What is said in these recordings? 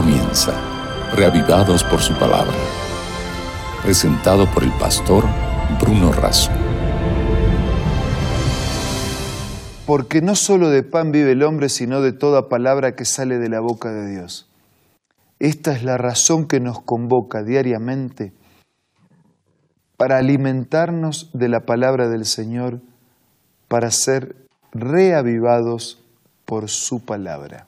comienza, reavivados por su palabra. Presentado por el pastor Bruno Razo. Porque no solo de pan vive el hombre, sino de toda palabra que sale de la boca de Dios. Esta es la razón que nos convoca diariamente para alimentarnos de la palabra del Señor, para ser reavivados por su palabra.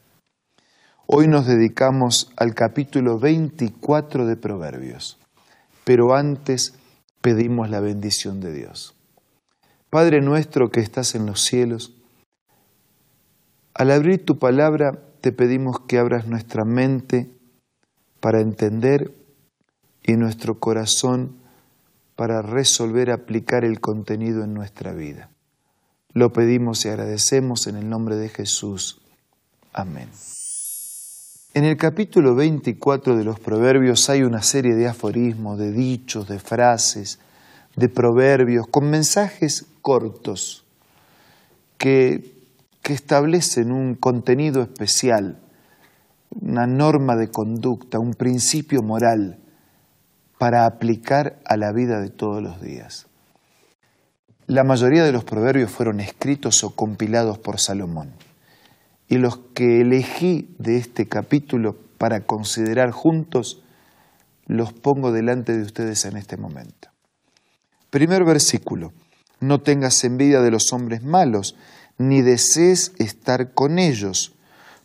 Hoy nos dedicamos al capítulo 24 de Proverbios, pero antes pedimos la bendición de Dios. Padre nuestro que estás en los cielos, al abrir tu palabra te pedimos que abras nuestra mente para entender y nuestro corazón para resolver aplicar el contenido en nuestra vida. Lo pedimos y agradecemos en el nombre de Jesús. Amén. En el capítulo 24 de los Proverbios hay una serie de aforismos, de dichos, de frases, de proverbios, con mensajes cortos que, que establecen un contenido especial, una norma de conducta, un principio moral para aplicar a la vida de todos los días. La mayoría de los proverbios fueron escritos o compilados por Salomón y los que elegí de este capítulo para considerar juntos, los pongo delante de ustedes en este momento. Primer versículo, no tengas envidia de los hombres malos, ni desees estar con ellos,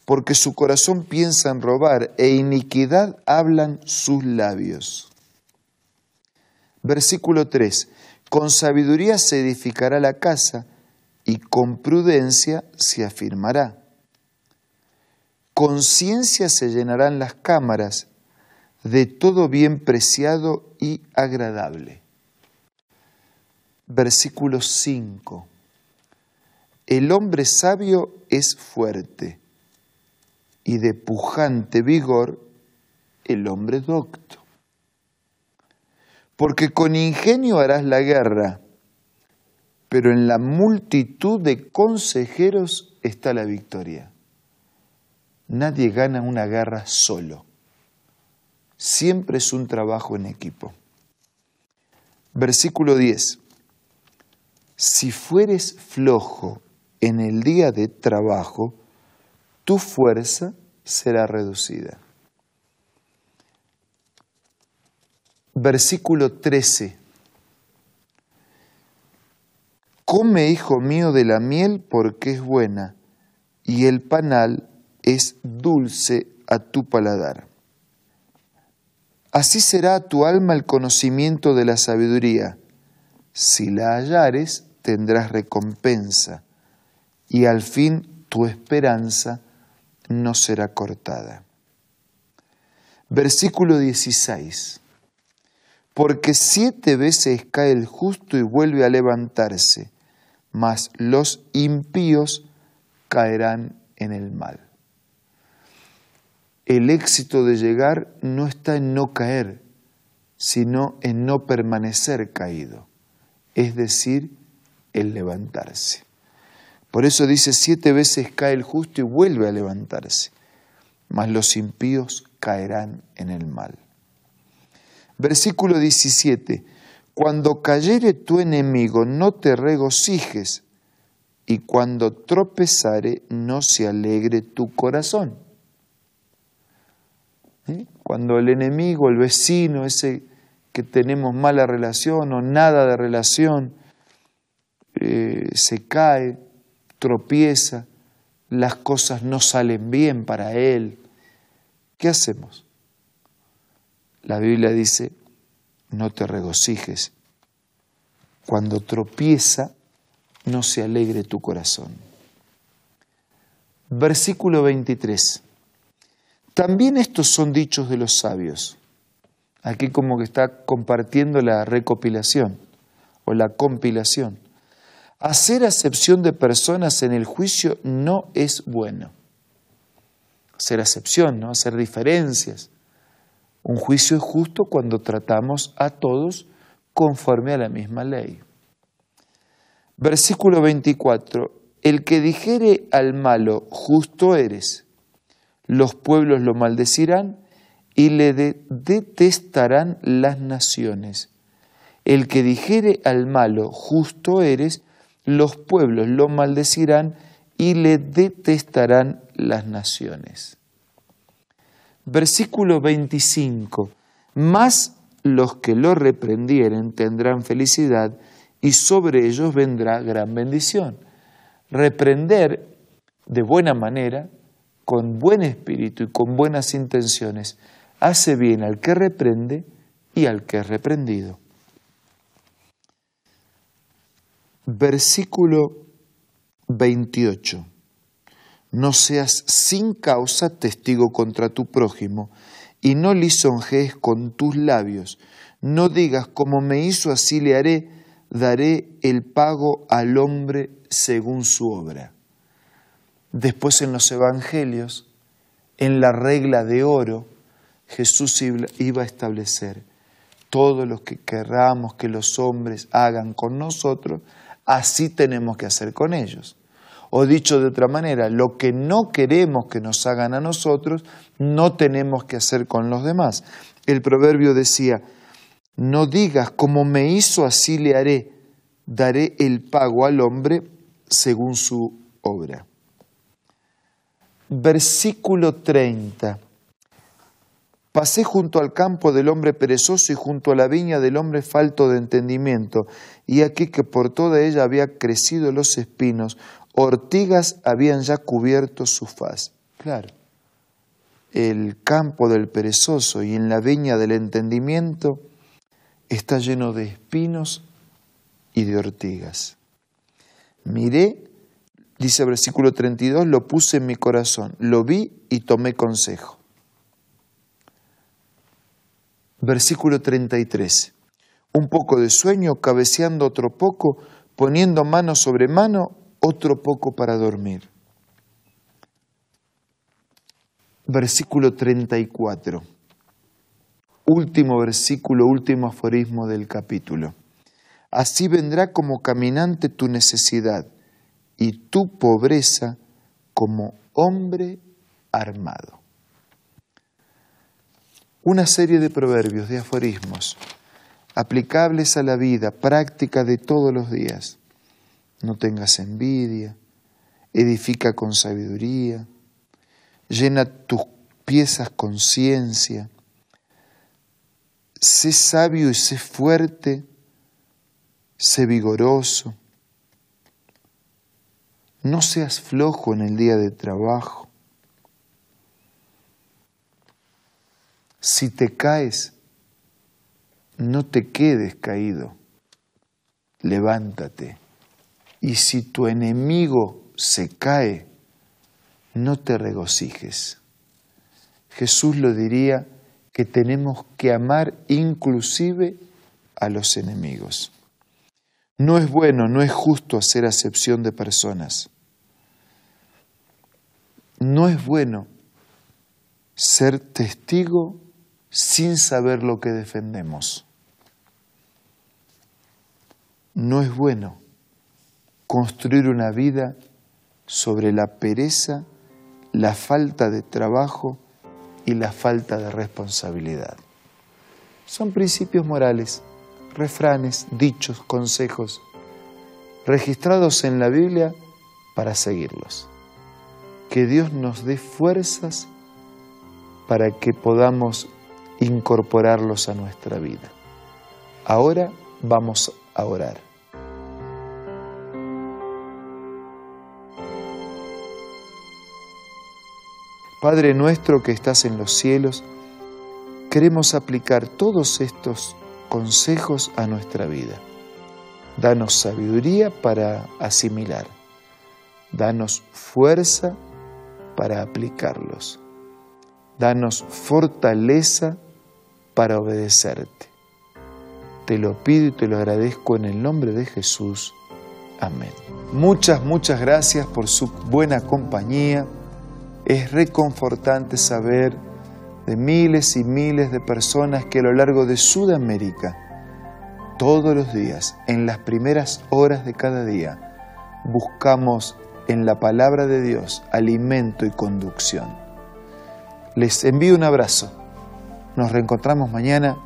porque su corazón piensa en robar e iniquidad hablan sus labios. Versículo 3, con sabiduría se edificará la casa y con prudencia se afirmará conciencia se llenarán las cámaras de todo bien preciado y agradable. Versículo 5. El hombre sabio es fuerte y de pujante vigor el hombre docto. Porque con ingenio harás la guerra, pero en la multitud de consejeros está la victoria. Nadie gana una guerra solo. Siempre es un trabajo en equipo. Versículo 10. Si fueres flojo en el día de trabajo, tu fuerza será reducida. Versículo 13. Come, hijo mío, de la miel porque es buena, y el panal es dulce a tu paladar. Así será a tu alma el conocimiento de la sabiduría. Si la hallares, tendrás recompensa, y al fin tu esperanza no será cortada. Versículo 16. Porque siete veces cae el justo y vuelve a levantarse, mas los impíos caerán en el mal el éxito de llegar no está en no caer, sino en no permanecer caído, es decir, en levantarse. Por eso dice, siete veces cae el justo y vuelve a levantarse, mas los impíos caerán en el mal. Versículo 17, cuando cayere tu enemigo no te regocijes, y cuando tropezare no se alegre tu corazón. Cuando el enemigo, el vecino, ese que tenemos mala relación o nada de relación, eh, se cae, tropieza, las cosas no salen bien para él, ¿qué hacemos? La Biblia dice, no te regocijes. Cuando tropieza, no se alegre tu corazón. Versículo 23. También estos son dichos de los sabios. Aquí como que está compartiendo la recopilación o la compilación. Hacer acepción de personas en el juicio no es bueno. Hacer acepción, ¿no? hacer diferencias. Un juicio es justo cuando tratamos a todos conforme a la misma ley. Versículo 24. El que dijere al malo, justo eres, los pueblos lo maldecirán y le detestarán las naciones. El que dijere al malo, justo eres, los pueblos lo maldecirán y le detestarán las naciones. Versículo 25. Más los que lo reprendieren tendrán felicidad y sobre ellos vendrá gran bendición. Reprender de buena manera, con buen espíritu y con buenas intenciones, hace bien al que reprende y al que es reprendido. Versículo 28. No seas sin causa testigo contra tu prójimo y no lisonjees con tus labios. No digas como me hizo así le haré, daré el pago al hombre según su obra. Después en los evangelios, en la regla de oro, Jesús iba a establecer todo lo que querramos que los hombres hagan con nosotros, así tenemos que hacer con ellos. O dicho de otra manera, lo que no queremos que nos hagan a nosotros, no tenemos que hacer con los demás. El proverbio decía, no digas como me hizo, así le haré, daré el pago al hombre según su obra. Versículo 30. Pasé junto al campo del hombre perezoso y junto a la viña del hombre falto de entendimiento, y aquí que por toda ella había crecido los espinos, ortigas habían ya cubierto su faz. Claro, el campo del perezoso y en la viña del entendimiento está lleno de espinos y de ortigas. Miré, dice versículo 32, lo puse en mi corazón, lo vi y tomé consejo. Versículo 33. Un poco de sueño, cabeceando otro poco, poniendo mano sobre mano, otro poco para dormir. Versículo 34. Último versículo, último aforismo del capítulo. Así vendrá como caminante tu necesidad y tu pobreza como hombre armado una serie de proverbios, de aforismos, aplicables a la vida práctica de todos los días. No tengas envidia, edifica con sabiduría, llena tus piezas con ciencia, sé sabio y sé fuerte, sé vigoroso, no seas flojo en el día de trabajo, Si te caes, no te quedes caído, levántate. Y si tu enemigo se cae, no te regocijes. Jesús lo diría que tenemos que amar inclusive a los enemigos. No es bueno, no es justo hacer acepción de personas. No es bueno ser testigo sin saber lo que defendemos. No es bueno construir una vida sobre la pereza, la falta de trabajo y la falta de responsabilidad. Son principios morales, refranes, dichos, consejos, registrados en la Biblia para seguirlos. Que Dios nos dé fuerzas para que podamos incorporarlos a nuestra vida. Ahora vamos a orar. Padre nuestro que estás en los cielos, queremos aplicar todos estos consejos a nuestra vida. Danos sabiduría para asimilar. Danos fuerza para aplicarlos. Danos fortaleza para obedecerte. Te lo pido y te lo agradezco en el nombre de Jesús. Amén. Muchas, muchas gracias por su buena compañía. Es reconfortante saber de miles y miles de personas que a lo largo de Sudamérica, todos los días, en las primeras horas de cada día, buscamos en la palabra de Dios alimento y conducción. Les envío un abrazo. Nos reencontramos mañana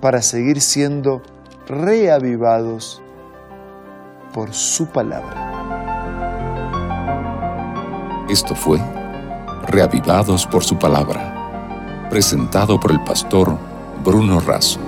para seguir siendo reavivados por su palabra. Esto fue Reavivados por su palabra, presentado por el pastor Bruno Razo.